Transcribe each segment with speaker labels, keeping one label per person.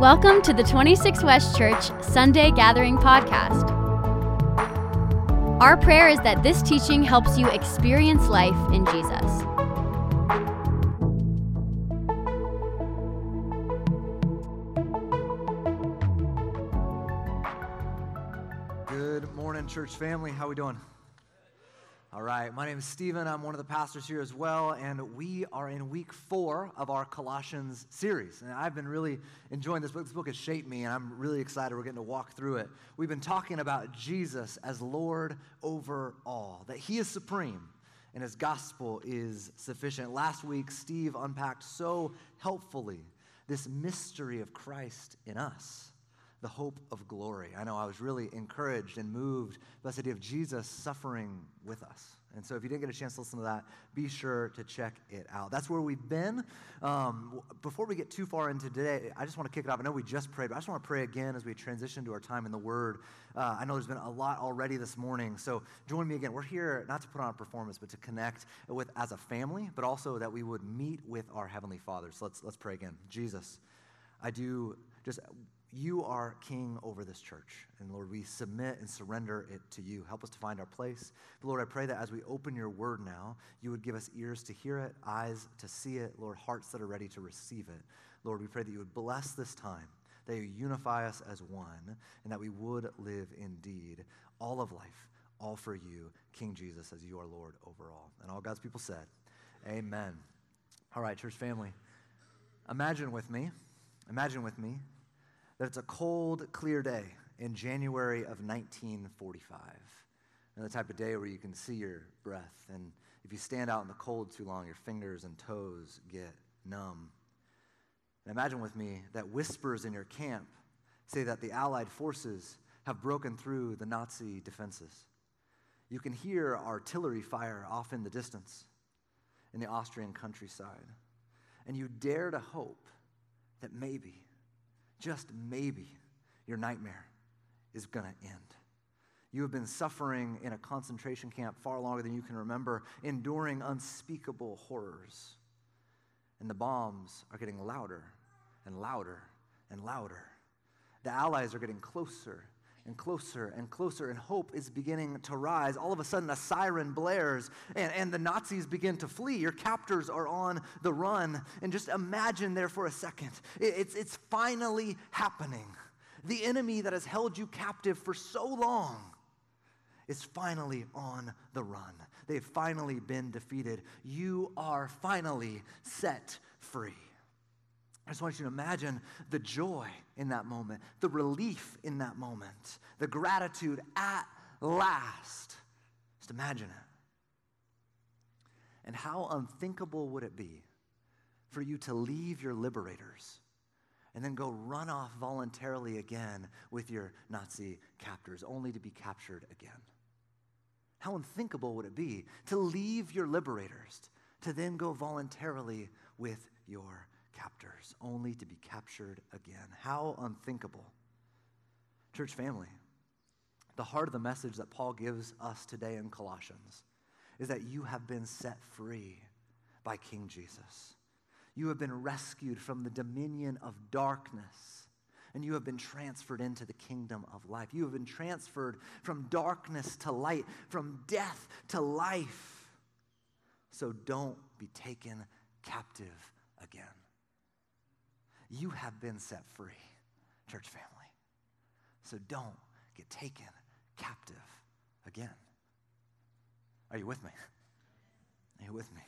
Speaker 1: Welcome to the 26 West Church Sunday Gathering Podcast. Our prayer is that this teaching helps you experience life in Jesus.
Speaker 2: Good morning, church family. How are we doing? All right, my name is Stephen. I'm one of the pastors here as well, and we are in week four of our Colossians series. And I've been really enjoying this book. This book has shaped me, and I'm really excited we're getting to walk through it. We've been talking about Jesus as Lord over all, that He is supreme and His gospel is sufficient. Last week, Steve unpacked so helpfully this mystery of Christ in us the hope of glory. I know I was really encouraged and moved by this idea of Jesus suffering with us. And so, if you didn't get a chance to listen to that, be sure to check it out. That's where we've been. Um, before we get too far into today, I just want to kick it off. I know we just prayed, but I just want to pray again as we transition to our time in the Word. Uh, I know there's been a lot already this morning, so join me again. We're here not to put on a performance, but to connect with as a family, but also that we would meet with our Heavenly Father. So let's let's pray again. Jesus, I do just you are king over this church. And Lord, we submit and surrender it to you. Help us to find our place. But Lord, I pray that as we open your word now, you would give us ears to hear it, eyes to see it, Lord, hearts that are ready to receive it. Lord, we pray that you would bless this time, that you unify us as one, and that we would live indeed all of life, all for you, King Jesus, as you are Lord over all. And all God's people said, Amen. All right, church family, imagine with me, imagine with me that it's a cold, clear day in January of 1945. And the type of day where you can see your breath. And if you stand out in the cold too long, your fingers and toes get numb. And imagine with me that whispers in your camp say that the Allied forces have broken through the Nazi defenses. You can hear artillery fire off in the distance in the Austrian countryside. And you dare to hope that maybe just maybe your nightmare is going to end. You have been suffering in a concentration camp far longer than you can remember, enduring unspeakable horrors. And the bombs are getting louder and louder and louder. The Allies are getting closer and closer and closer, and hope is beginning to rise. All of a sudden, a siren blares, and, and the Nazis begin to flee. Your captors are on the run. And just imagine there for a second it, it's, it's finally happening. The enemy that has held you captive for so long is finally on the run. They've finally been defeated. You are finally set free. I just want you to imagine the joy in that moment, the relief in that moment, the gratitude at last. Just imagine it. And how unthinkable would it be for you to leave your liberators and then go run off voluntarily again with your Nazi captors, only to be captured again? How unthinkable would it be to leave your liberators to then go voluntarily with your captors, only to be captured again. How unthinkable. Church family, the heart of the message that Paul gives us today in Colossians is that you have been set free by King Jesus. You have been rescued from the dominion of darkness and you have been transferred into the kingdom of life. You have been transferred from darkness to light, from death to life. So don't be taken captive again. You have been set free, church family. So don't get taken captive again. Are you with me? Are you with me?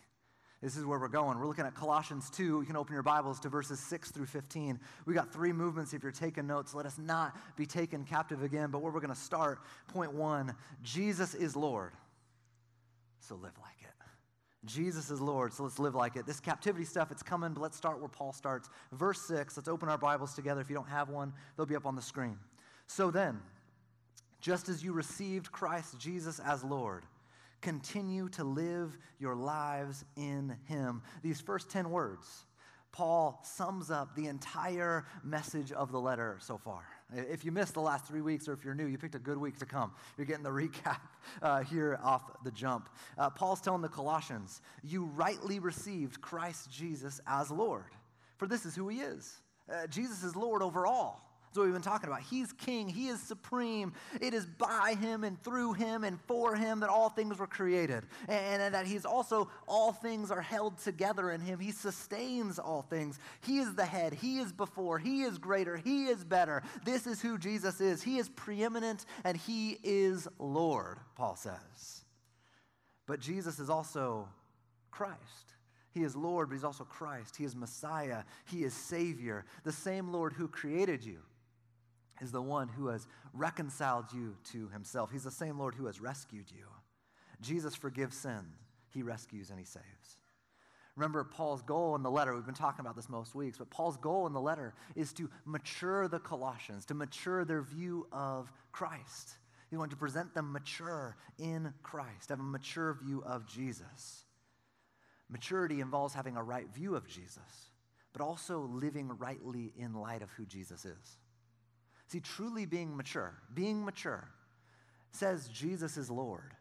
Speaker 2: This is where we're going. We're looking at Colossians 2. You can open your Bibles to verses 6 through 15. We got three movements. If you're taking notes, let us not be taken captive again. But where we're going to start, point one Jesus is Lord. So live like it. Jesus is Lord, so let's live like it. This captivity stuff, it's coming, but let's start where Paul starts. Verse 6, let's open our Bibles together. If you don't have one, they'll be up on the screen. So then, just as you received Christ Jesus as Lord, continue to live your lives in Him. These first 10 words, Paul sums up the entire message of the letter so far. If you missed the last three weeks, or if you're new, you picked a good week to come. You're getting the recap uh, here off the jump. Uh, Paul's telling the Colossians, You rightly received Christ Jesus as Lord, for this is who he is. Uh, Jesus is Lord over all. That's what we've been talking about. He's king, he is supreme. It is by him and through him and for him that all things were created. And, and, that he's also, all things are held together in him. He sustains all things. He is the head, he is before, he is greater, he is better. This is who Jesus is. He is preeminent and he is Lord, Paul says. But Jesus is also Christ. He is Lord, but He's also Christ. He is Messiah. He is Savior. The same Lord who created you is the one who has reconciled you to himself. He's the same Lord who has rescued you. Jesus forgives sin, he rescues and he saves. Remember, Paul's goal in the letter, we've been talking about this most weeks, but Paul's goal in the letter is to mature the Colossians, to mature their view of Christ. He going to present them mature in Christ, have a mature view of Jesus. Maturity involves having a right view of Jesus, but also living rightly in light of who Jesus is. See, truly being mature, being mature says Jesus is Lord,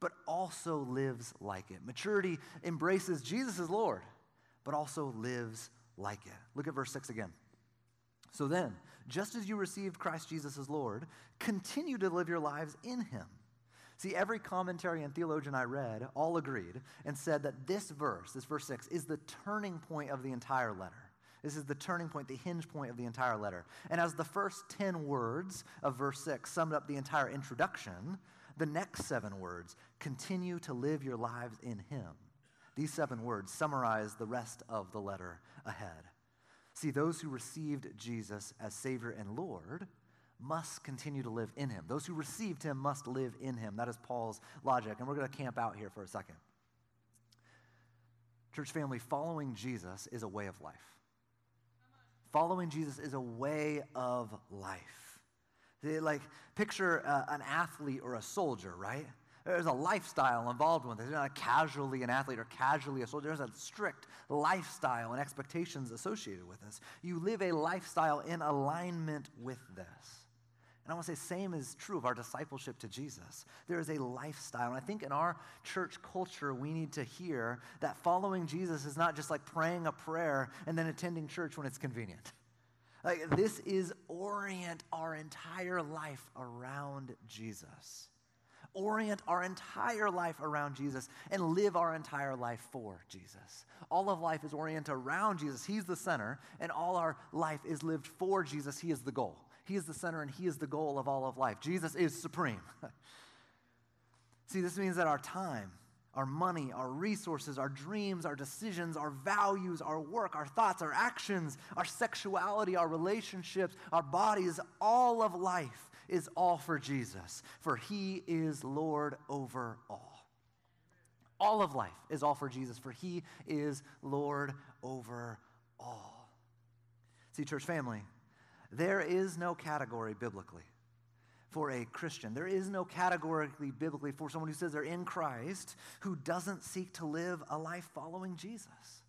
Speaker 2: but also lives like it. Maturity embraces Jesus is Lord, but also lives like it. Look at verse 6 again. So then, just as you received Christ Jesus as Lord, continue to live your lives in him. See, every commentary and theologian I read all agreed and said that this verse, this verse 6, is the turning point of the entire letter. This is the turning point, the hinge point of the entire letter. And as the first 10 words of verse 6 summed up the entire introduction, the next seven words continue to live your lives in Him. These seven words summarize the rest of the letter ahead. See, those who received Jesus as Savior and Lord must continue to live in Him. Those who received Him must live in Him. That is Paul's logic. And we're going to camp out here for a second. Church family, following Jesus is a way of life. Following Jesus is a way of life. Like, picture uh, an athlete or a soldier, right? There's a lifestyle involved with it. There's not casually an athlete or casually a soldier. There's a strict lifestyle and expectations associated with this. You live a lifestyle in alignment with this. And I want to say, same is true of our discipleship to Jesus. There is a lifestyle. And I think in our church culture, we need to hear that following Jesus is not just like praying a prayer and then attending church when it's convenient. Like, this is orient our entire life around Jesus. Orient our entire life around Jesus and live our entire life for Jesus. All of life is oriented around Jesus. He's the center, and all our life is lived for Jesus. He is the goal. He is the center and He is the goal of all of life. Jesus is supreme. See, this means that our time, our money, our resources, our dreams, our decisions, our values, our work, our thoughts, our actions, our sexuality, our relationships, our bodies, all of life is all for Jesus, for He is Lord over all. All of life is all for Jesus, for He is Lord over all. See, church family, there is no category biblically for a Christian. There is no categorically biblically for someone who says they're in Christ who doesn't seek to live a life following Jesus,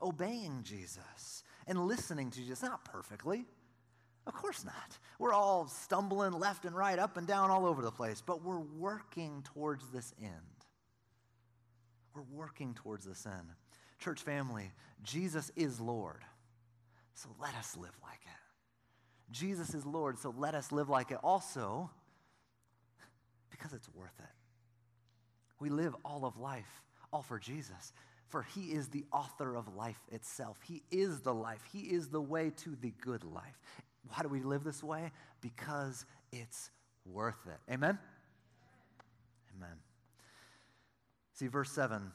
Speaker 2: obeying Jesus, and listening to Jesus. Not perfectly. Of course not. We're all stumbling left and right, up and down, all over the place, but we're working towards this end. We're working towards this end. Church family, Jesus is Lord. So let us live like it. Jesus is Lord, so let us live like it also because it's worth it. We live all of life, all for Jesus, for He is the author of life itself. He is the life, He is the way to the good life. Why do we live this way? Because it's worth it. Amen? Amen. See, verse 7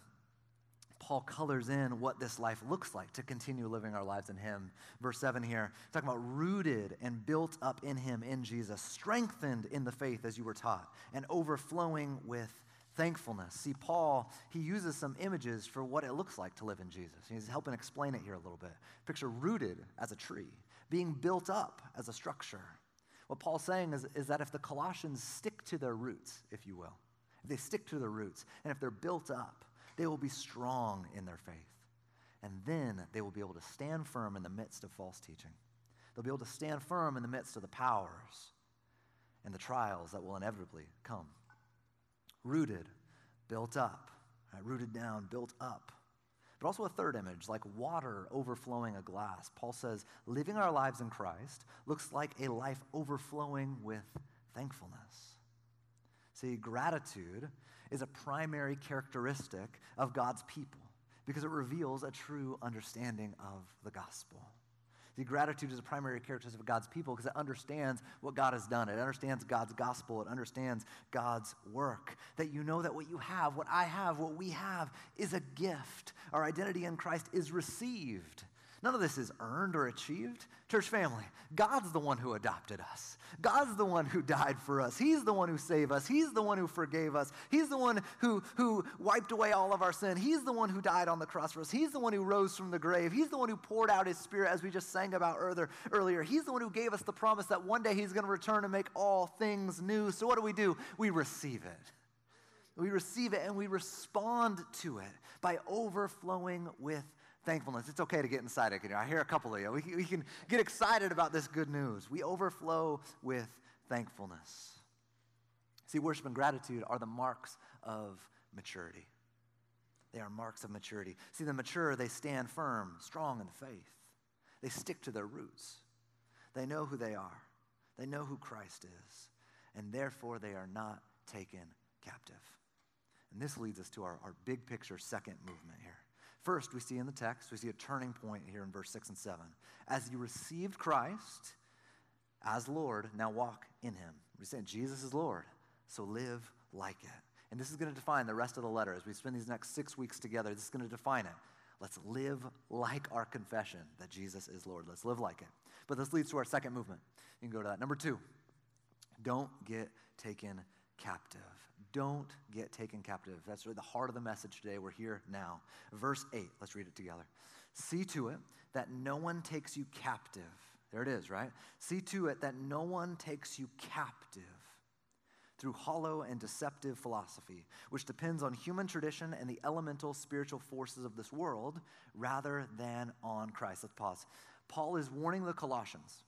Speaker 2: Paul colors in what this life looks like to continue living our lives in Him. Verse 7 here, talking about rooted and built up in Him, in Jesus, strengthened in the faith as you were taught, and overflowing with thankfulness. See, Paul, he uses some images for what it looks like to live in Jesus. He's helping explain it here a little bit. Picture rooted as a tree, being built up as a structure. What Paul's saying is, is that if the Colossians stick to their roots, if you will, if they stick to their roots, and if they're built up, they will be strong in their faith. And then they will be able to stand firm in the midst of false teaching. They'll be able to stand firm in the midst of the powers and the trials that will inevitably come. Rooted, built up, right? rooted down, built up. but also a third image, like water overflowing a glass. Paul says, living our lives in Christ looks like a life overflowing with thankfulness. See, gratitude is a primary characteristic of God's people because it reveals a true understanding of the gospel. See, gratitude is a primary characteristic of God's people because it understands what God has done. It understands God's gospel. It understands God's work. That you know that what you have, what I have, what we have is a gift. Our identity in Christ is received. None of this is earned or achieved. Church family, God's the one who adopted us. God's the one who died for us. He's the one who saved us. He's the one who forgave us. He's the one who, who wiped away all of our sin. He's the one who died on the cross for us. He's the one who rose from the grave. He's the one who poured out his spirit, as we just sang about earlier. He's the one who gave us the promise that one day he's going to return and make all things new. So, what do we do? We receive it. We receive it and we respond to it by overflowing with thankfulness. It's okay to get inside excited. I hear a couple of you. We, we can get excited about this good news. We overflow with thankfulness. See, worship and gratitude are the marks of maturity. They are marks of maturity. See, the mature, they stand firm, strong in the faith. They stick to their roots. They know who they are, they know who Christ is, and therefore they are not taken captive. And this leads us to our, our big picture second movement here. First, we see in the text, we see a turning point here in verse 6 and 7. As you received Christ as Lord, now walk in him. We're saying Jesus is Lord, so live like it. And this is going to define the rest of the letter. As we spend these next six weeks together, this is going to define it. Let's live like our confession that Jesus is Lord. Let's live like it. But this leads to our second movement. You can go to that. Number two, don't get taken captive. Don't get taken captive. That's really the heart of the message today. We're here now. Verse 8, let's read it together. See to it that no one takes you captive. There it is, right? See to it that no one takes you captive through hollow and deceptive philosophy, which depends on human tradition and the elemental spiritual forces of this world rather than on Christ. Let's pause. Paul is warning the Colossians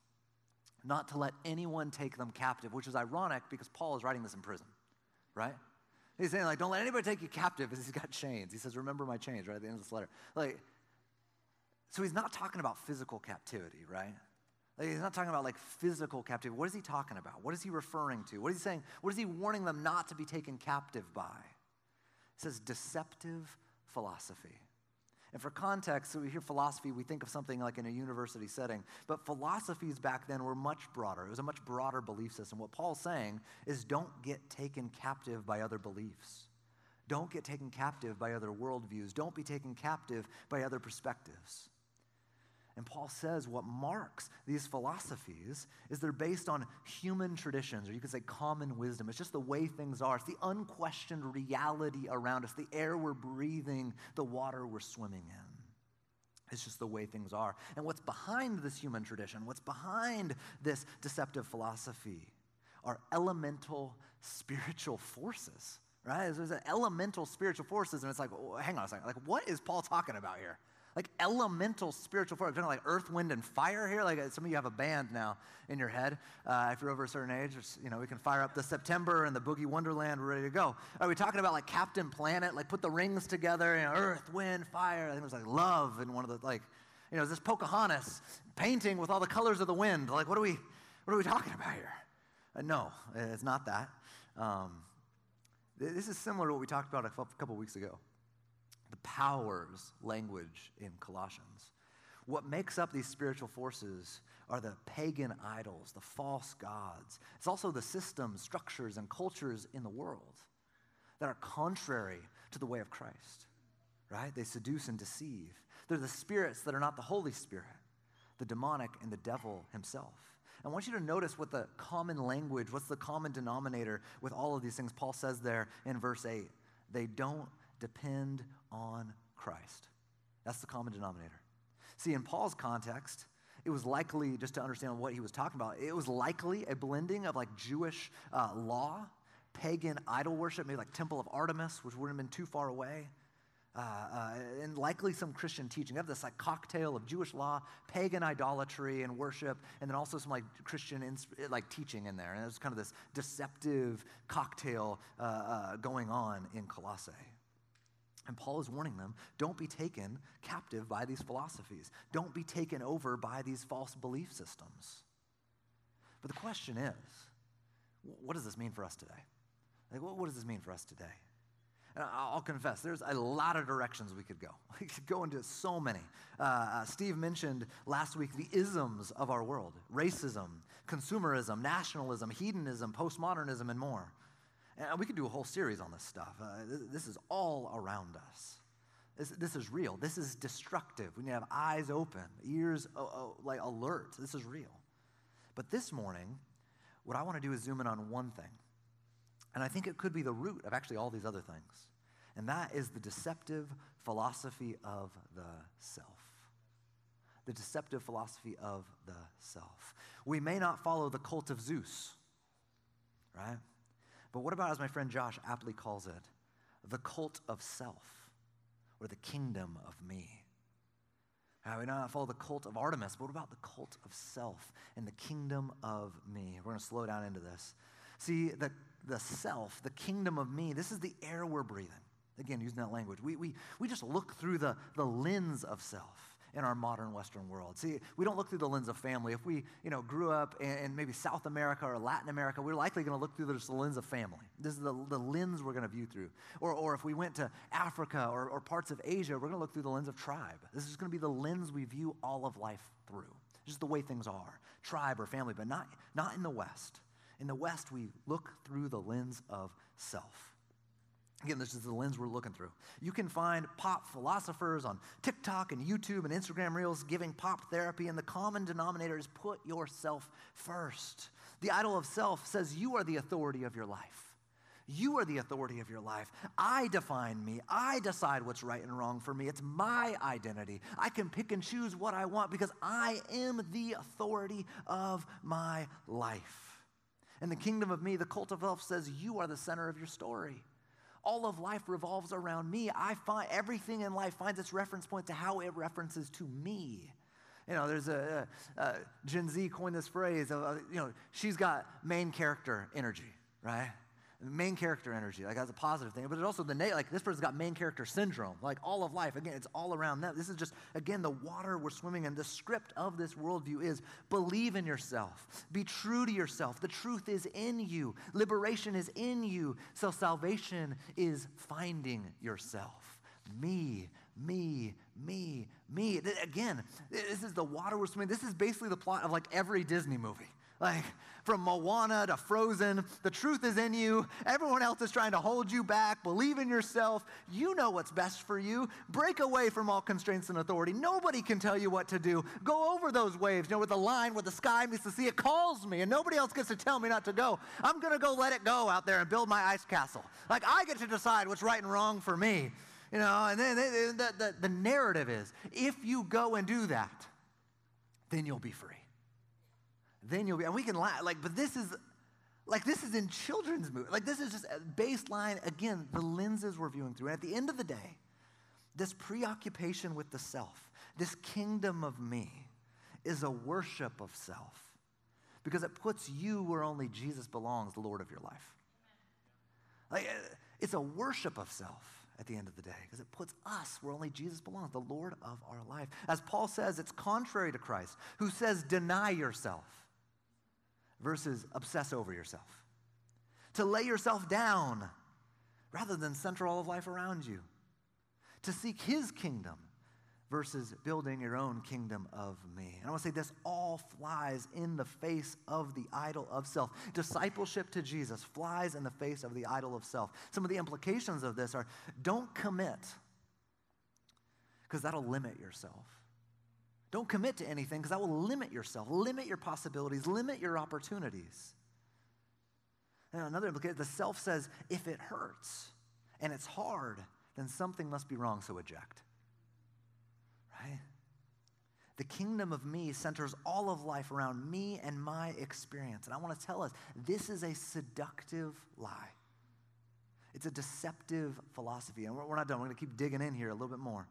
Speaker 2: not to let anyone take them captive, which is ironic because Paul is writing this in prison right? He's saying, like, don't let anybody take you captive because he's got chains. He says, remember my chains, right at the end of this letter. Like, so he's not talking about physical captivity, right? Like, he's not talking about like physical captivity. What is he talking about? What is he referring to? What is he saying? What is he warning them not to be taken captive by? He says deceptive philosophy. And for context, so we hear philosophy, we think of something like in a university setting. But philosophies back then were much broader. It was a much broader belief system. What Paul's saying is don't get taken captive by other beliefs. Don't get taken captive by other worldviews. Don't be taken captive by other perspectives. And Paul says what marks these philosophies is they're based on human traditions, or you could say common wisdom. It's just the way things are. It's the unquestioned reality around us, the air we're breathing, the water we're swimming in. It's just the way things are. And what's behind this human tradition, what's behind this deceptive philosophy, are elemental spiritual forces, right? There's elemental spiritual forces, and it's like, hang on a second. Like, what is Paul talking about here? Like elemental spiritual force. Kind of like earth, wind, and fire here. Like some of you have a band now in your head. Uh, if you're over a certain age, you know we can fire up the September and the Boogie Wonderland. We're ready to go. Are we talking about like Captain Planet? Like put the rings together. You know, earth, wind, fire. I think it was like love and one of the like. You know, is this Pocahontas painting with all the colors of the wind? Like what are we? What are we talking about here? Uh, no, it's not that. Um, this is similar to what we talked about a couple weeks ago the powers language in Colossians. What makes up these spiritual forces are the pagan idols, the false gods. It's also the systems, structures, and cultures in the world that are contrary to the way of Christ, right? They seduce and deceive. They're the spirits that are not the Holy Spirit, the demonic and the devil himself. I want you to notice what the common language, what's the common denominator with all of these things. Paul says there in verse 8 they don't depend on Christ. That's the common denominator. See, in Paul's context, it was likely, just to understand what he was talking about, it was likely a blending of like Jewish uh, law, pagan idol worship, maybe like Temple of Artemis, which wouldn't have been too far away, uh, uh, and likely some Christian teaching. You have this like cocktail of Jewish law, pagan idolatry and worship, and then also some like Christian like teaching in there. And there's kind of this deceptive cocktail uh, uh, going on in Colossae. And Paul is warning them don't be taken captive by these philosophies, don't be taken over by these false belief systems. But the question is what does this mean for us today? Like, what, does this mean for us today? And I'll confess, there's a lot of directions we could go. We could go into so many. Uh, uh, Steve mentioned last week the isms of our world racism, consumerism, nationalism, hedonism, postmodernism, and more. And we could do a whole series on this stuff. Uh, this, this, is all around us. This, this, is real. This is destructive. We need to have eyes open, ears uh, uh, like alert. This is real. But this morning, what I want to do is zoom in on one thing. And I think it could be the root of actually all these other things. And that is the deceptive philosophy of the self. The deceptive philosophy of the self. We may not follow the cult of Zeus, right? But what about, as my friend Josh aptly calls it, the cult of self or the kingdom of me? Uh, we not follow the cult of Artemis, but what about the cult of self and the kingdom of me? We're going to slow down into this. See, the, the self, the kingdom of me, this is the air we're breathing. Again, using that language. We, we, we just look through the, the lens of self in our modern Western world. See, we don't look through the lens of family. If we, you know, grew up in, maybe South America or Latin America, we're likely going to look through the lens of family. This is the, the lens we're going to view through. Or, or if we went to Africa or, or parts of Asia, we're going to look through the lens of tribe. This is going to be the lens we view all of life through. Just the way things are, tribe or family, but not, not in the West. In the West, we look through the lens of self. Again, this is the lens we're looking through. You can find pop philosophers on TikTok and YouTube and Instagram Reels giving pop therapy, and the common denominator is put yourself first. The idol of self says you are the authority of your life. You are the authority of your life. I define me. I decide what's right and wrong for me. It's my identity. I can pick and choose what I want because I am the authority of my life. In the kingdom of me, the cult of self says you are the center of your story all of life revolves around me. I find everything in life finds its reference point to how it references to me. You know, there's a, a, a Gen Z coined this phrase of, uh, you know, she's got main character energy, right? Main character energy, like that's a positive thing. But it's also the like this person's got main character syndrome. Like all of life, again, it's all around them. This is just again the water we're swimming in. The script of this worldview is believe in yourself, be true to yourself. The truth is in you. Liberation is in you. So salvation is finding yourself. Me, me, me, me. Again, this is the water we're swimming. This is basically the plot of like every Disney movie. Like from Moana to Frozen, the truth is in you. Everyone else is trying to hold you back. Believe in yourself. You know what's best for you. Break away from all constraints and authority. Nobody can tell you what to do. Go over those waves, you know, where the line, where the sky meets the sea. It calls me, and nobody else gets to tell me not to go. I'm going to go let it go out there and build my ice castle. Like I get to decide what's right and wrong for me. You know, and then the, the, the narrative is if you go and do that, then you'll be free then you'll be, and we can laugh, like, but this is, like, this is in children's movie. Like, this is just baseline, again, the lenses we're viewing through. And at the end of the day, this preoccupation with the self, this kingdom of me, is a worship of self because it puts you where only Jesus belongs, the Lord of your life. Like, uh, it's a worship of self at the end of the day because it puts us where only Jesus belongs, the Lord of our life. As Paul says, it's contrary to Christ, who says, deny yourself versus obsess over yourself. To lay yourself down rather than center all of life around you. To seek his kingdom versus building your own kingdom of me. And I want to say this all flies in the face of the idol of self. Discipleship to Jesus flies in the face of the idol of self. Some of the implications of this are don't commit because that'll limit yourself. Don't commit to anything because that will limit yourself, limit your possibilities, limit your opportunities. And another implication, the self says, if it hurts and it's hard, then something must be wrong, so eject. Right? The kingdom of me centers all of life around me and my experience. And I want to tell us this is a seductive lie. It's a deceptive philosophy. And we're not done. We're going to keep digging in here a little bit more.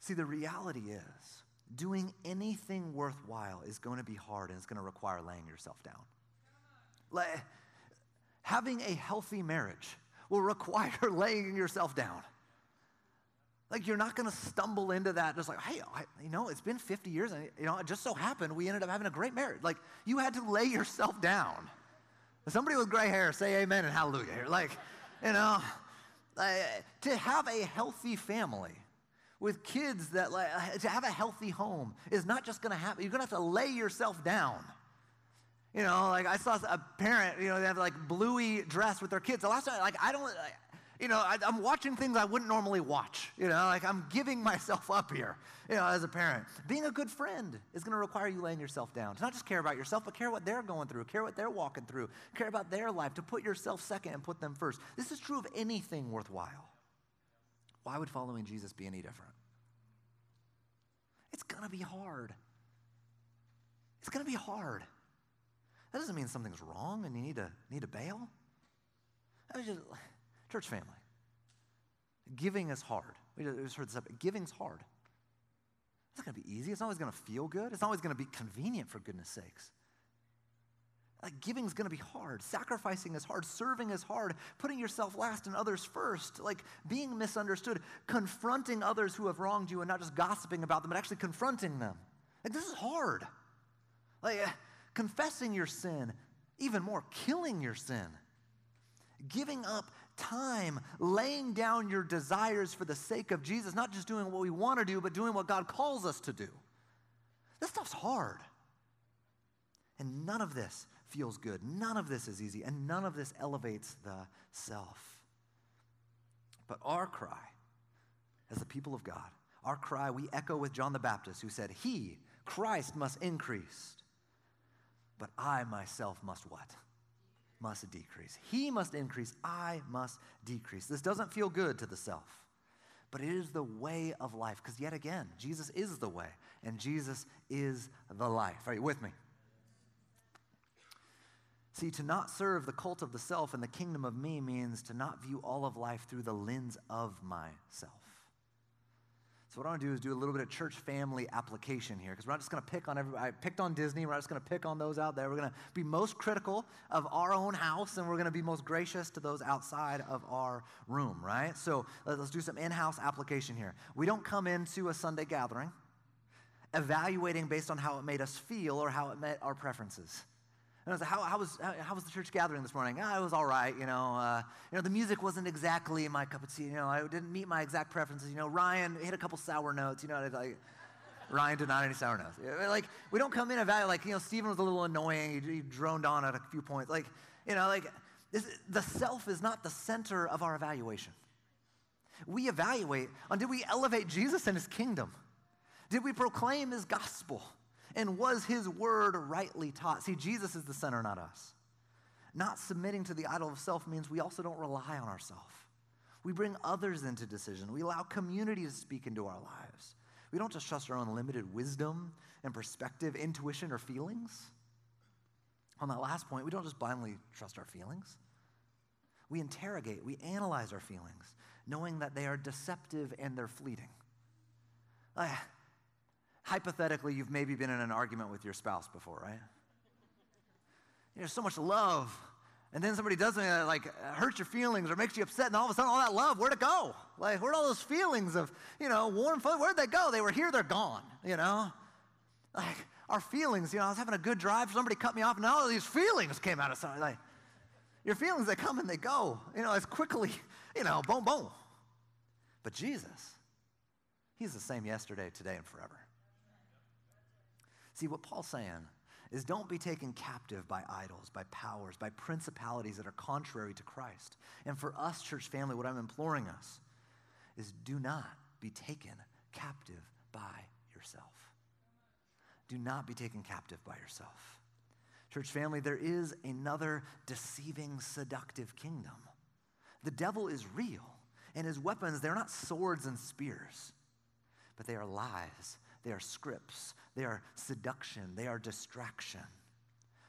Speaker 2: See, the reality is, doing anything worthwhile is going to be hard and it's going to require laying yourself down. Like, having a healthy marriage will require laying yourself down. Like you're not going to stumble into that just like, hey, I, you know, it's been 50 years, and you know, it just so happened we ended up having a great marriage. Like you had to lay yourself down. Somebody with gray hair, say amen and hallelujah. Like, you know, uh, to have a healthy family with kids that like, uh, to have a healthy home is not just going to happen. You're going to have to lay yourself down. You know, like I saw a parent, you know, they have like bluey dress with their kids. The last time, like I don't, like, you know, I, am watching things I wouldn't normally watch. You know, like I'm giving myself up here, you know, as a parent. Being a good friend is going to require you laying yourself down. To not just care about yourself, but care what they're going through, care what they're walking through, care about their life, to put yourself second and put them first. This is true of anything worthwhile. Why would following Jesus be any different? It's going to be hard. It's going to be hard. That doesn't mean something's wrong and you need to, need to bail. I just, Church family, giving is hard. We just heard this up. Giving's hard. It's not going to be easy. It's not always going to feel good. It's not always going to be convenient, for goodness sakes. Like giving is going to be hard. Sacrificing is hard. Serving is hard. Putting yourself last and others first. Like being misunderstood. Confronting others who have wronged you and not just gossiping about them, but actually confronting them. Like this is hard. Like uh, confessing your sin, even more, killing your sin. Giving up time laying down your desires for the sake of Jesus, not just doing what we want to do, but doing what God calls us to do. This stuff's hard. And none of this feels good. None of this is easy. And none of this elevates the self. But our cry, as the people of God, our cry, we echo with John the Baptist, who said, He, Christ, must increase, but I myself must what? must decrease. He must increase. I must decrease. This doesn't feel good to the self, but it is the way of life. Because yet again, Jesus is the way, and Jesus is the life. Are you with me? See, to not serve the cult of the self and the kingdom of me means to not view all of life through the lens of myself. So what I want to do is do a little bit of church family application here, because we're not just going to pick on everybody. I picked on Disney. We're not just going to pick on those out there. We're going to be most critical of our own house, and we're going to be most gracious to those outside of our room, right? So let's do some in-house application here. We don't come into a Sunday gathering evaluating based on how it made us feel or how it met our preferences. And I was like, how, how, was, how, was the church gathering this morning? Ah, it was all right, you know. Uh, you know, the music wasn't exactly my cup of tea. You know, I didn't meet my exact preferences. You know, Ryan hit a couple sour notes. You know, like, Ryan did not any sour notes. Like, we don't come in and value, like, you know, Stephen was a little annoying. He, he droned on at a few points. Like, you know, like, this, the self is not the center of our evaluation. We evaluate on did we elevate Jesus and his kingdom? Did we proclaim his gospel? And was his word rightly taught? See, Jesus is the center, not us. Not submitting to the idol of self means we also don't rely on ourselves. We bring others into decision. We allow community to speak into our lives. We don't just trust our own limited wisdom and perspective, intuition, or feelings. On that last point, we don't just blindly trust our feelings. We interrogate, we analyze our feelings, knowing that they are deceptive and they're fleeting. Ah, Hypothetically, you've maybe been in an argument with your spouse before, right? There's so much love, and then somebody does something that like hurts your feelings or makes you upset, and all of a sudden, all that love, where'd it go? Like, where'd all those feelings of, you know, warm, fun, where'd they go? They were here, they're gone, you know? Like, our feelings, you know, I was having a good drive, somebody cut me off, and all these feelings came out of something. Like, your feelings, they come and they go, you know, as quickly, you know, boom, boom. But Jesus, He's the same yesterday, today, and forever. See, what Paul's saying is don't be taken captive by idols, by powers, by principalities that are contrary to Christ. And for us, church family, what I'm imploring us is do not be taken captive by yourself. Do not be taken captive by yourself. Church family, there is another deceiving, seductive kingdom. The devil is real, and his weapons, they're not swords and spears, but they are lies they are scripts, they are seduction, they are distraction.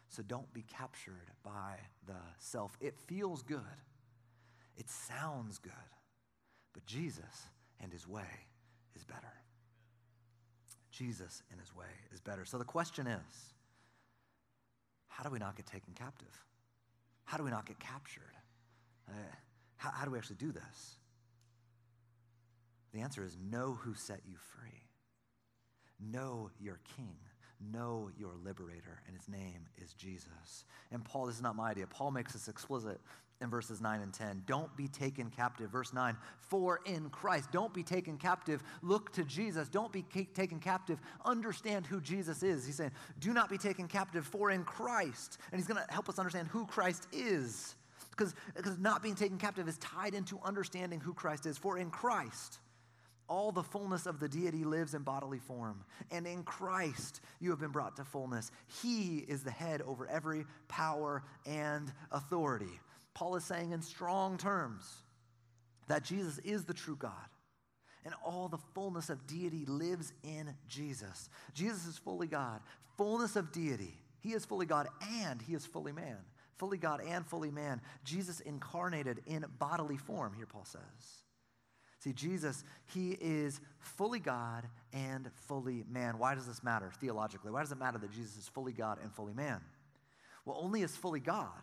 Speaker 2: So don't be captured by the self. It feels good, it sounds good, but Jesus and his way is better. Jesus and his way is better. So the question is how do we not get taken captive? How do we not get captured? Uh, How, how do we actually do this? The answer is know who set you free. Know your king. Know your liberator, and his name is Jesus. And Paul, this is not my idea. Paul makes this explicit in verses 9 and 10. Don't be taken captive. Verse 9, for in Christ. Don't be taken captive. Look to Jesus. Don't be taken captive. Understand who Jesus is. He's saying, do not be taken captive, for in Christ. And he's going to help us understand who Christ is. Because, because not being taken captive is tied into understanding who Christ is. For in Christ, all the fullness of the deity lives in bodily form. And in Christ, you have been brought to fullness. He is the head over every power and authority. Paul is saying in strong terms that Jesus is the true God. And all the fullness of deity lives in Jesus. Jesus is fully God, fullness of deity. He is fully God and he is fully man. Fully God and fully man. Jesus incarnated in bodily form, here Paul says. See, Jesus, he is fully God and fully man. Why does this matter theologically? Why does it matter that Jesus is fully God and fully man? Well, only as fully God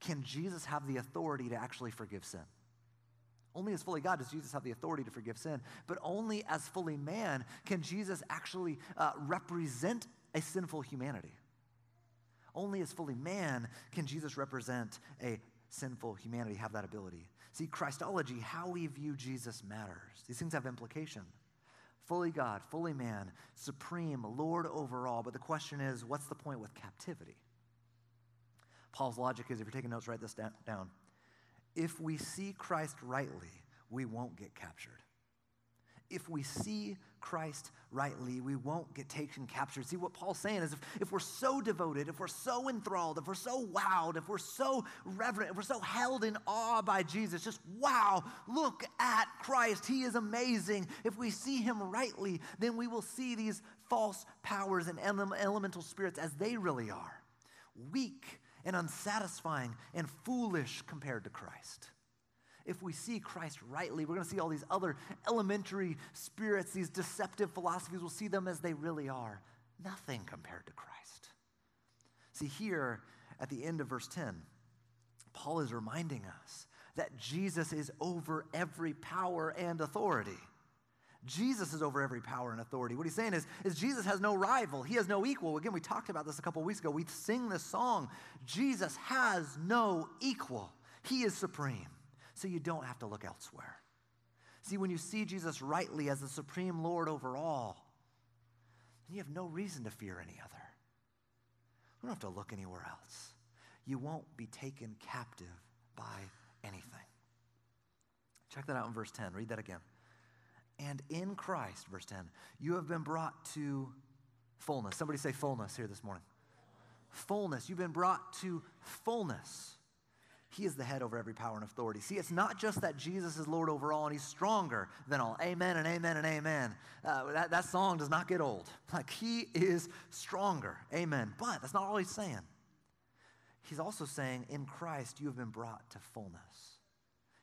Speaker 2: can Jesus have the authority to actually forgive sin. Only as fully God does Jesus have the authority to forgive sin, but only as fully man can Jesus actually uh, represent a sinful humanity. Only as fully man can Jesus represent a sinful humanity, have that ability. See, Christology, how we view Jesus matters. These things have implication. Fully God, fully man, supreme, Lord over all. But the question is, what's the point with captivity? Paul's logic is if you're taking notes, write this down. If we see Christ rightly, we won't get captured if we see Christ rightly, we won't get taken captured. See, what Paul's saying is if, if we're so devoted, if we're so enthralled, if we're so wowed, if we're so reverent, if we're so held in awe by Jesus, just wow, look at Christ. He is amazing. If we see him rightly, then we will see these false powers and elemental spirits as they really are weak and unsatisfying and foolish compared to Christ if we see Christ rightly, we're going to see all these other elementary spirits, these deceptive philosophies, we'll see them as they really are nothing compared to Christ. See, here at the end of verse 10, Paul is reminding us that Jesus is over every power and authority. Jesus is over every power and authority. What he's saying is, is Jesus has no rival. He has no equal. Again, we talked about this a couple weeks ago. We sing this song. Jesus has no equal. He is supreme so you don't have to look elsewhere. See, when you see Jesus rightly as the supreme Lord over all, then you have no reason to fear any other. You don't have to look anywhere else. You won't be taken captive by anything. Check that out in verse 10. Read that again. And in Christ, verse 10, you have been brought to fullness. Somebody say fullness here this morning. Fullness. You've been brought to fullness. He is the head over every power and authority. See, it's not just that Jesus is Lord over all and he's stronger than all. Amen and amen and amen. Uh, that, that song does not get old. Like, he is stronger. Amen. But that's not all he's saying. He's also saying, in Christ, you have been brought to fullness.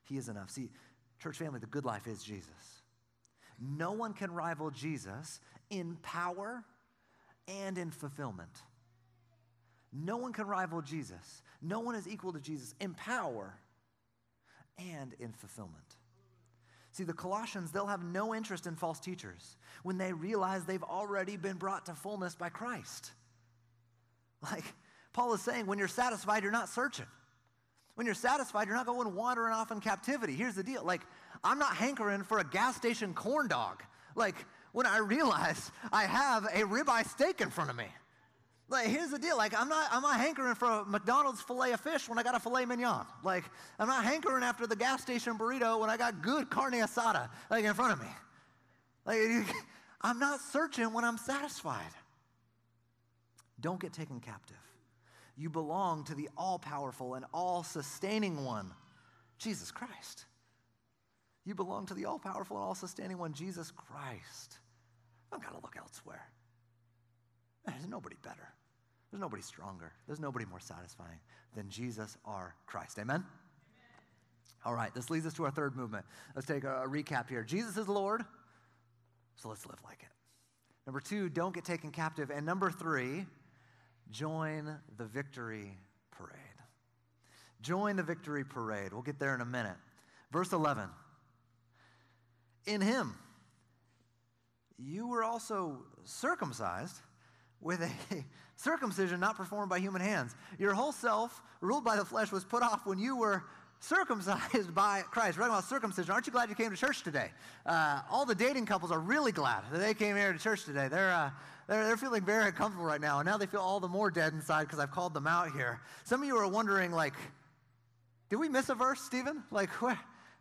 Speaker 2: He is enough. See, church family, the good life is Jesus. No one can rival Jesus in power and in fulfillment. No one can rival Jesus. No one is equal to Jesus in power and in fulfillment. See, the Colossians, they'll have no interest in false teachers when they realize they've already been brought to fullness by Christ. Like Paul is saying, when you're satisfied, you're not searching. When you're satisfied, you're not going wandering off in captivity. Here's the deal like, I'm not hankering for a gas station corn dog. Like, when I realize I have a ribeye steak in front of me. Like, here's the deal. Like, I'm not, I'm not hankering for a McDonald's filet of fish when I got a filet mignon. Like, I'm not hankering after the gas station burrito when I got good carne asada, like, in front of me. Like, I'm not searching when I'm satisfied. Don't get taken captive. You belong to the all powerful and all sustaining one, Jesus Christ. You belong to the all powerful and all sustaining one, Jesus Christ. I don't got to look elsewhere. There's nobody better. There's nobody stronger. There's nobody more satisfying than Jesus our Christ. Amen? Amen? All right, this leads us to our third movement. Let's take a, a recap here. Jesus is Lord, so let's live like it. Number two, don't get taken captive. And number three, join the victory parade. Join the victory parade. We'll get there in a minute. Verse 11 In him, you were also circumcised with a circumcision not performed by human hands. Your whole self, ruled by the flesh, was put off when you were circumcised by Christ. We're talking about circumcision. Aren't you glad you came to church today? Uh, all the dating couples are really glad that they came here to church today. They're, uh, they're, they're feeling very uncomfortable right now, and now they feel all the more dead inside because I've called them out here. Some of you are wondering, like, did we miss a verse, Stephen? Like,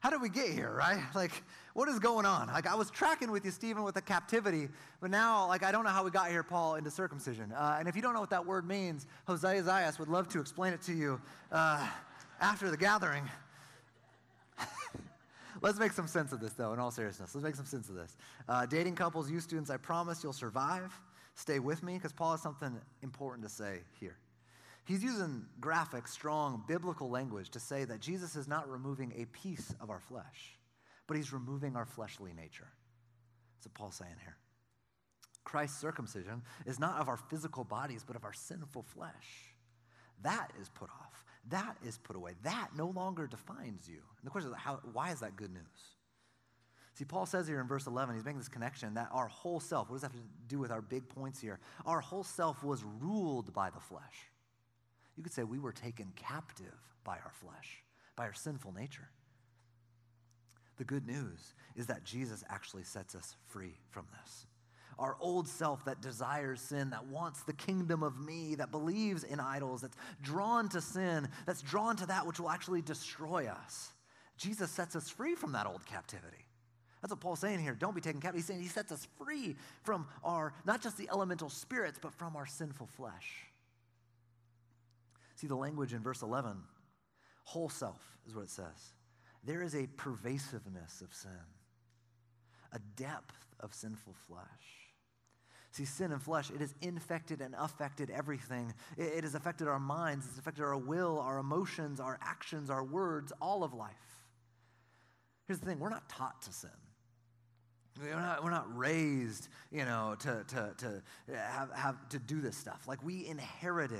Speaker 2: how did we get here, right? Like, what is going on? Like, I was tracking with you, Stephen, with the captivity, but now, like, I don't know how we got here, Paul, into circumcision. Uh, and if you don't know what that word means, Hosea Zayas would love to explain it to you. Uh, after the gathering. Let's make some sense of this, though, in all seriousness. Let's make some sense of this. Uh, dating couples, you students, I promise you'll survive. Stay with me, because Paul has something important to say here. He's using graphic, strong, biblical language to say that Jesus is not removing a piece of our flesh, but he's removing our fleshly nature. That's what Paul's saying here. Christ's circumcision is not of our physical bodies, but of our sinful flesh. That is put off. That is put away. That no longer defines you. And the question is, how, why is that good news? See, Paul says here in verse 11, he's making this connection that our whole self, what does that have to do with our big points here? Our whole self was ruled by the flesh. You could say we were taken captive by our flesh, by our sinful nature. The good news is that Jesus actually sets us free from this our old self that desires sin, that wants the kingdom of me, that believes in idols, that's drawn to sin, that's drawn to that which will actually destroy us. Jesus sets us free from that old captivity. That's what Paul's saying here. Don't be taken captive. He's saying he sets us free from our, not just the elemental spirits, but from our sinful flesh. See the language in verse 11 whole self is what it says. There is a pervasiveness of sin, a depth of sinful flesh. See, sin and flesh, it has infected and affected everything. It, it has affected our minds, it's affected our will, our emotions, our actions, our words, all of life. Here's the thing we're not taught to sin. We're not, we're not raised, you know, to, to, to, have, have, to do this stuff. Like we inherited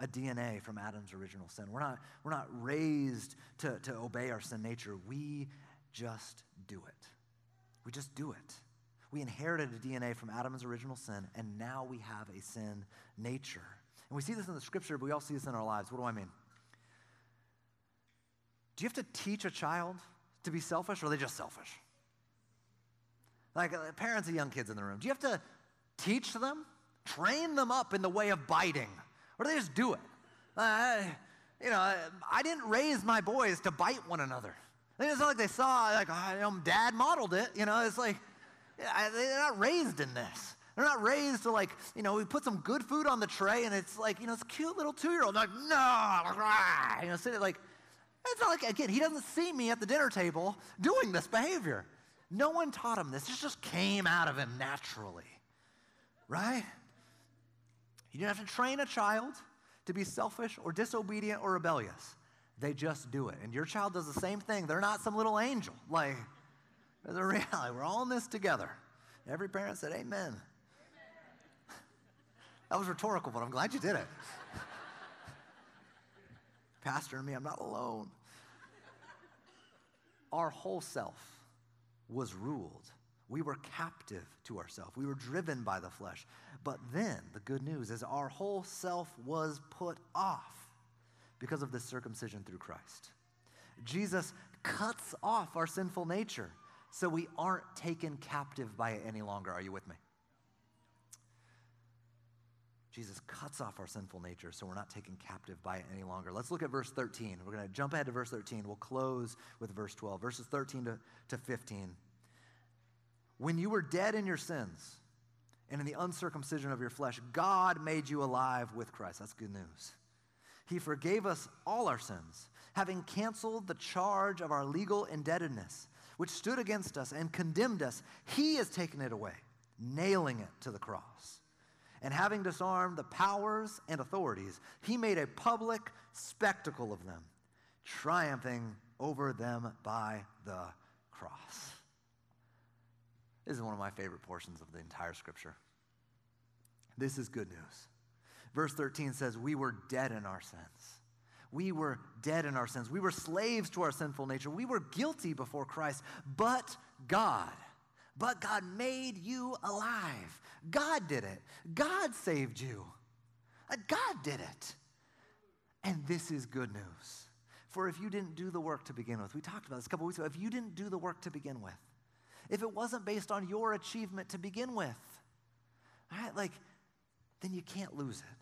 Speaker 2: a DNA from Adam's original sin. We're not, we're not raised to, to obey our sin nature. We just do it. We just do it. We inherited a DNA from Adam's original sin, and now we have a sin nature. And we see this in the scripture, but we all see this in our lives. What do I mean? Do you have to teach a child to be selfish, or are they just selfish? Like uh, parents of young kids in the room, do you have to teach them, train them up in the way of biting, or they just do it? Uh, you know, I didn't raise my boys to bite one another. It's not like they saw, like, oh, dad modeled it. You know, it's like, they're not raised in this. They're not raised to like, you know, we put some good food on the tray and it's like, you know, it's cute little two-year-old. Like, no, you know, sitting like, it's not like, again, he doesn't see me at the dinner table doing this behavior. No one taught him this. This just came out of him naturally, right? You don't have to train a child to be selfish or disobedient or rebellious. They just do it. And your child does the same thing. They're not some little angel. Like, there's a reality. We're all in this together. Every parent said, Amen. That was rhetorical, but I'm glad you did it. Pastor and me, I'm not alone. Our whole self was ruled. We were captive to ourselves. We were driven by the flesh. But then the good news is our whole self was put off because of the circumcision through Christ. Jesus cuts off our sinful nature so we aren't taken captive by it any longer. Are you with me? Jesus cuts off our sinful nature so we're not taken captive by it any longer. Let's look at verse 13. We're going to jump ahead to verse 13. We'll close with verse 12, verses 13 to, to 15. When you were dead in your sins and in the uncircumcision of your flesh, God made you alive with Christ. That's good news. He forgave us all our sins, having canceled the charge of our legal indebtedness which stood against us and condemned us, he has taken it away, nailing it to the cross. And having disarmed the powers and authorities, he made a public spectacle of them, triumphing over them by the cross. This is one of my favorite portions of the entire scripture. This is good news. Verse 13 says, We were dead in our sins. We were dead in our sins. We were slaves to our sinful nature. We were guilty before Christ. But God, but God made you alive. God did it. God saved you. Uh, God did it. And this is good news. For if you didn't do the work to begin with, we talked about this a couple weeks ago, if you didn't do the work to begin with, if it wasn't based on your achievement to begin with, right, like, then you can't lose it.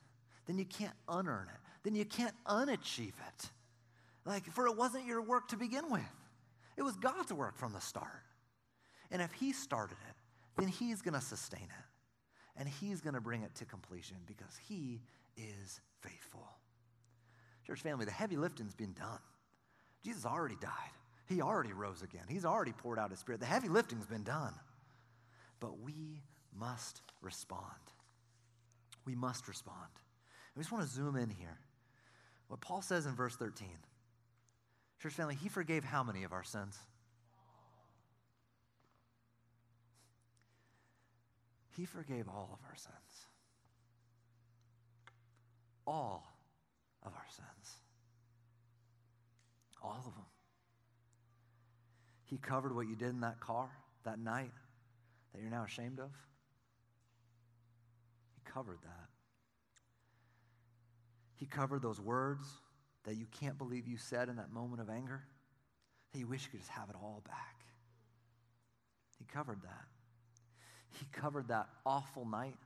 Speaker 2: Then you can't unearn it. Then you can't unachieve it. Like, for it wasn't your work to begin with, it was God's work from the start. And if He started it, then He's going to sustain it. And He's going to bring it to completion because He is faithful. Church family, the heavy lifting's been done. Jesus already died. He already rose again. He's already poured out his spirit. The heavy lifting's been done. But we must respond. We must respond. I just want to zoom in here. What Paul says in verse 13 Church family, he forgave how many of our sins? He forgave all of our sins. All of our sins. All of them. He covered what you did in that car that night that you're now ashamed of. He covered that. He covered those words that you can't believe you said in that moment of anger, that you wish you could just have it all back. He covered that. He covered that awful night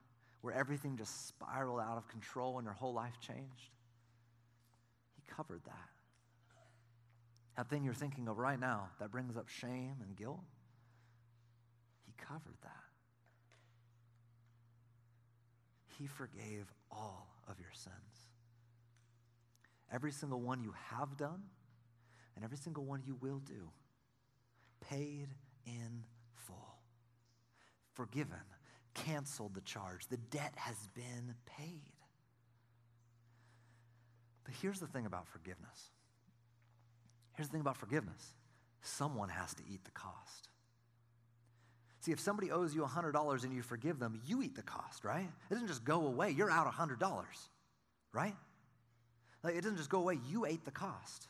Speaker 2: where everything just spiraled out of control and your whole life changed. He covered that. That thing you're thinking of right now that brings up shame and guilt, He covered that. He forgave all of your sins. Every single one you have done, and every single one you will do, paid in full. Forgiven, canceled the charge. The debt has been paid. But here's the thing about forgiveness. Here's the thing about forgiveness someone has to eat the cost. See, if somebody owes you $100 and you forgive them, you eat the cost, right? It doesn't just go away. You're out $100, right? Like, it doesn't just go away. You ate the cost.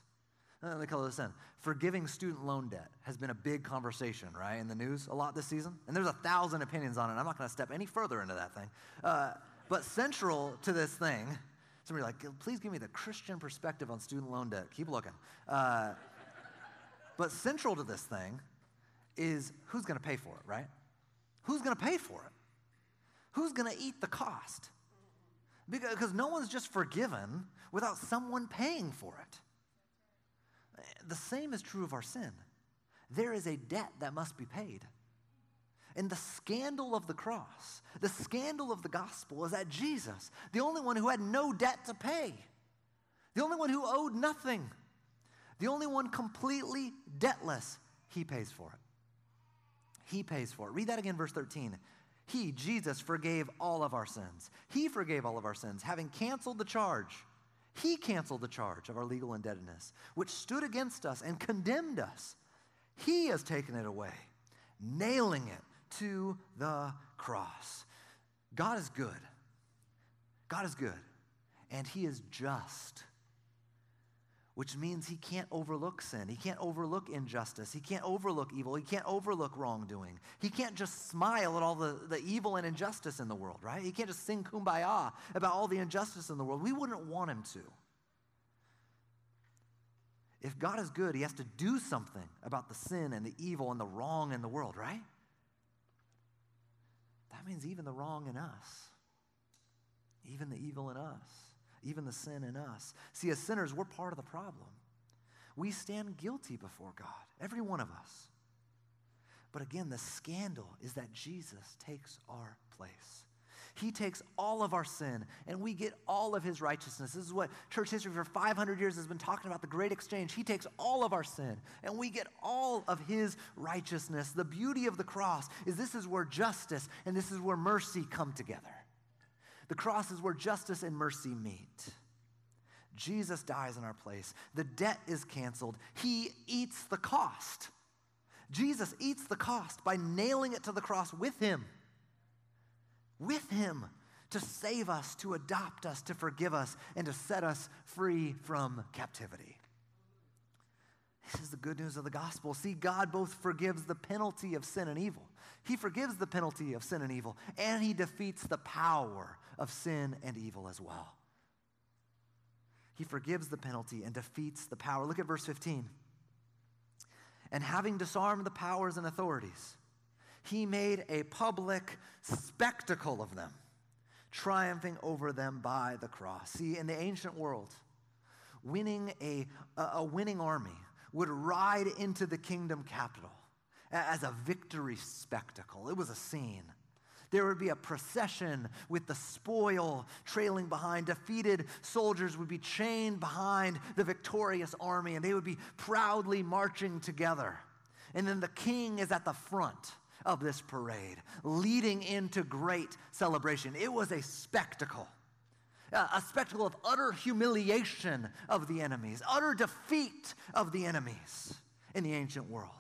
Speaker 2: Uh, let me call this in. Forgiving student loan debt has been a big conversation, right, in the news a lot this season. And there's a thousand opinions on it. I'm not going to step any further into that thing. Uh, but central to this thing, somebody like, please give me the Christian perspective on student loan debt. Keep looking. Uh, but central to this thing is who's going to pay for it, right? Who's going to pay for it? Who's going to eat the cost? Because no one's just forgiven without someone paying for it. The same is true of our sin. There is a debt that must be paid. And the scandal of the cross, the scandal of the gospel is that Jesus, the only one who had no debt to pay, the only one who owed nothing, the only one completely debtless, he pays for it. He pays for it. Read that again, verse 13. He, Jesus, forgave all of our sins. He forgave all of our sins, having canceled the charge. He canceled the charge of our legal indebtedness, which stood against us and condemned us. He has taken it away, nailing it to the cross. God is good. God is good, and He is just which means he can't overlook sin. He can't overlook injustice. He can't overlook evil. He can't overlook wrongdoing. He can't just smile at all the, the evil and injustice in the world, right? He can't just sing kumbaya about all the injustice in the world. We wouldn't want him to. If God is good, he has to do something about the sin and the evil and the wrong in the world, right? That means even the wrong in us, even the evil in us even the sin in us. See, as sinners, we're part of the problem. We stand guilty before God, every one of us. But again, the scandal is that Jesus takes our place. He takes all of our sin and we get all of his righteousness. This is what church history for 500 years has been talking about the great exchange. He takes all of our sin and we get all of his righteousness. The beauty of the cross is this is where justice and this is where mercy come together. The cross is where justice and mercy meet. Jesus dies in our place. The debt is canceled. He eats the cost. Jesus eats the cost by nailing it to the cross with him. With him to save us, to adopt us, to forgive us, and to set us free from captivity. This is the good news of the gospel. See, God both forgives the penalty of sin and evil. He forgives the penalty of sin and evil, and He defeats the power of sin and evil as well. He forgives the penalty and defeats the power. Look at verse 15. And having disarmed the powers and authorities, he made a public spectacle of them, triumphing over them by the cross. See, in the ancient world, winning a, a winning army would ride into the kingdom capital as a victory spectacle. It was a scene. There would be a procession with the spoil trailing behind. Defeated soldiers would be chained behind the victorious army and they would be proudly marching together. And then the king is at the front of this parade, leading into great celebration. It was a spectacle a spectacle of utter humiliation of the enemies, utter defeat of the enemies in the ancient world.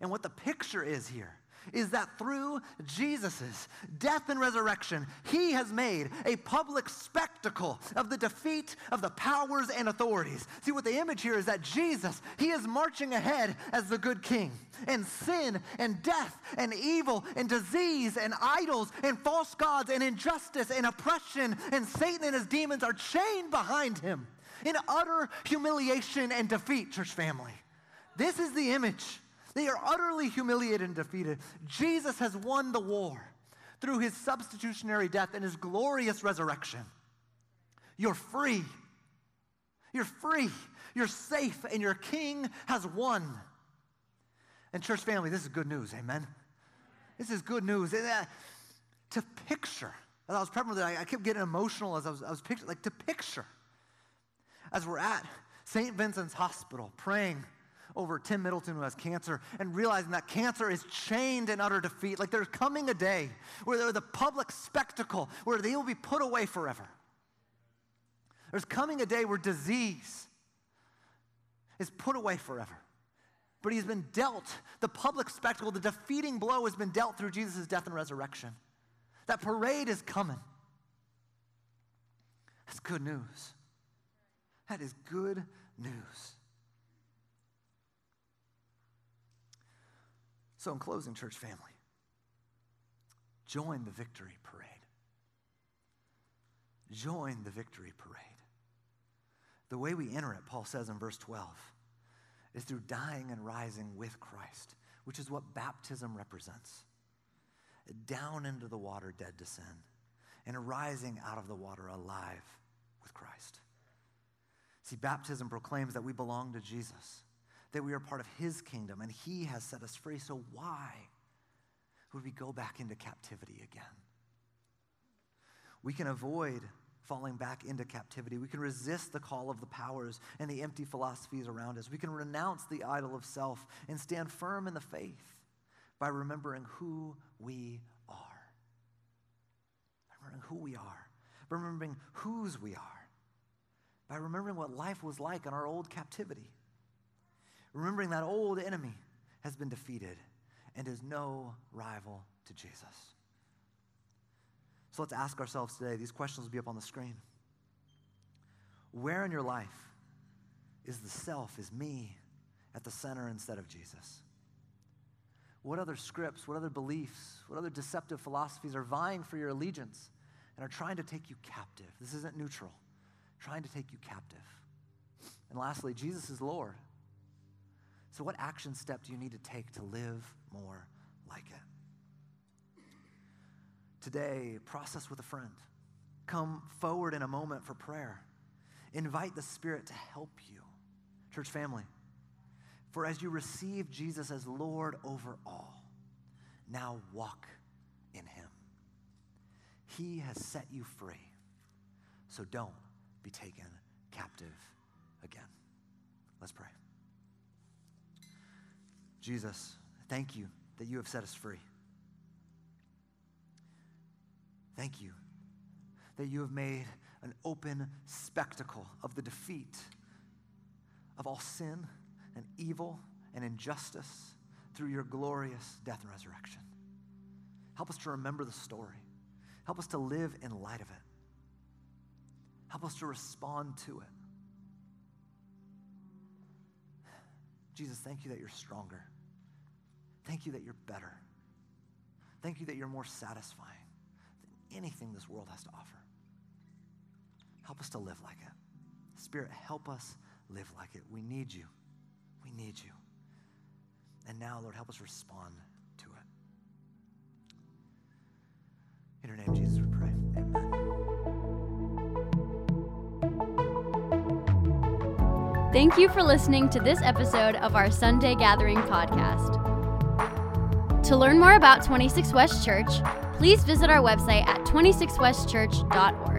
Speaker 2: And what the picture is here is that through Jesus' death and resurrection, he has made a public spectacle of the defeat of the powers and authorities. See, what the image here is that Jesus, he is marching ahead as the good king. And sin and death and evil and disease and idols and false gods and injustice and oppression and Satan and his demons are chained behind him in utter humiliation and defeat, church family. This is the image they are utterly humiliated and defeated. Jesus has won the war through his substitutionary death and his glorious resurrection. You're free. You're free. You're safe, and your king has won. And, church family, this is good news. Amen. This is good news. Uh, to picture, as I was prepping that, I kept getting emotional as I was, I was picturing, like to picture, as we're at St. Vincent's Hospital praying over Tim Middleton who has cancer and realizing that cancer is chained in utter defeat. Like there's coming a day where they're the public spectacle where they will be put away forever. There's coming a day where disease is put away forever. But he's been dealt, the public spectacle, the defeating blow has been dealt through Jesus' death and resurrection. That parade is coming. That's good news. That is good news. So, in closing, church family, join the victory parade. Join the victory parade. The way we enter it, Paul says in verse 12, is through dying and rising with Christ, which is what baptism represents. Down into the water, dead to sin, and rising out of the water, alive with Christ. See, baptism proclaims that we belong to Jesus that we are part of his kingdom and he has set us free. So why would we go back into captivity again? We can avoid falling back into captivity. We can resist the call of the powers and the empty philosophies around us. We can renounce the idol of self and stand firm in the faith by remembering who we are. Remembering who we are. Remembering whose we are. By remembering what life was like in our old captivity remembering that old enemy has been defeated and is no rival to Jesus. So let's ask ourselves today, these questions will be up on the screen. Where in your life is the self, is me, at the center instead of Jesus? What other scripts, what other beliefs, what other deceptive philosophies are vying for your allegiance and are trying to take you captive? This isn't neutral, trying to take you captive. And lastly, Jesus is Lord. So, what action step do you need to take to live more like it? Today, process with a friend. Come forward in a moment for prayer. Invite the Spirit to help you. Church family, for as you receive Jesus as Lord over all, now walk in Him. He has set you free, so don't be taken captive again. Let's pray. Jesus, thank you that you have set us free. Thank you that you have made an open spectacle of the defeat of all sin and evil and injustice through your glorious death and resurrection. Help us to remember the story. Help us to live in light of it. Help us to respond to it. Jesus, thank you that you're stronger. Thank you that you're better. Thank you that you're more satisfying than anything this world has to offer. Help us to live like it. Spirit, help us live like it. We need you. We need you. And now, Lord, help us respond to it. In your name, Jesus, we pray. Amen.
Speaker 1: Thank you for listening to this episode of our Sunday Gathering podcast. To learn more about 26 West Church, please visit our website at 26westchurch.org.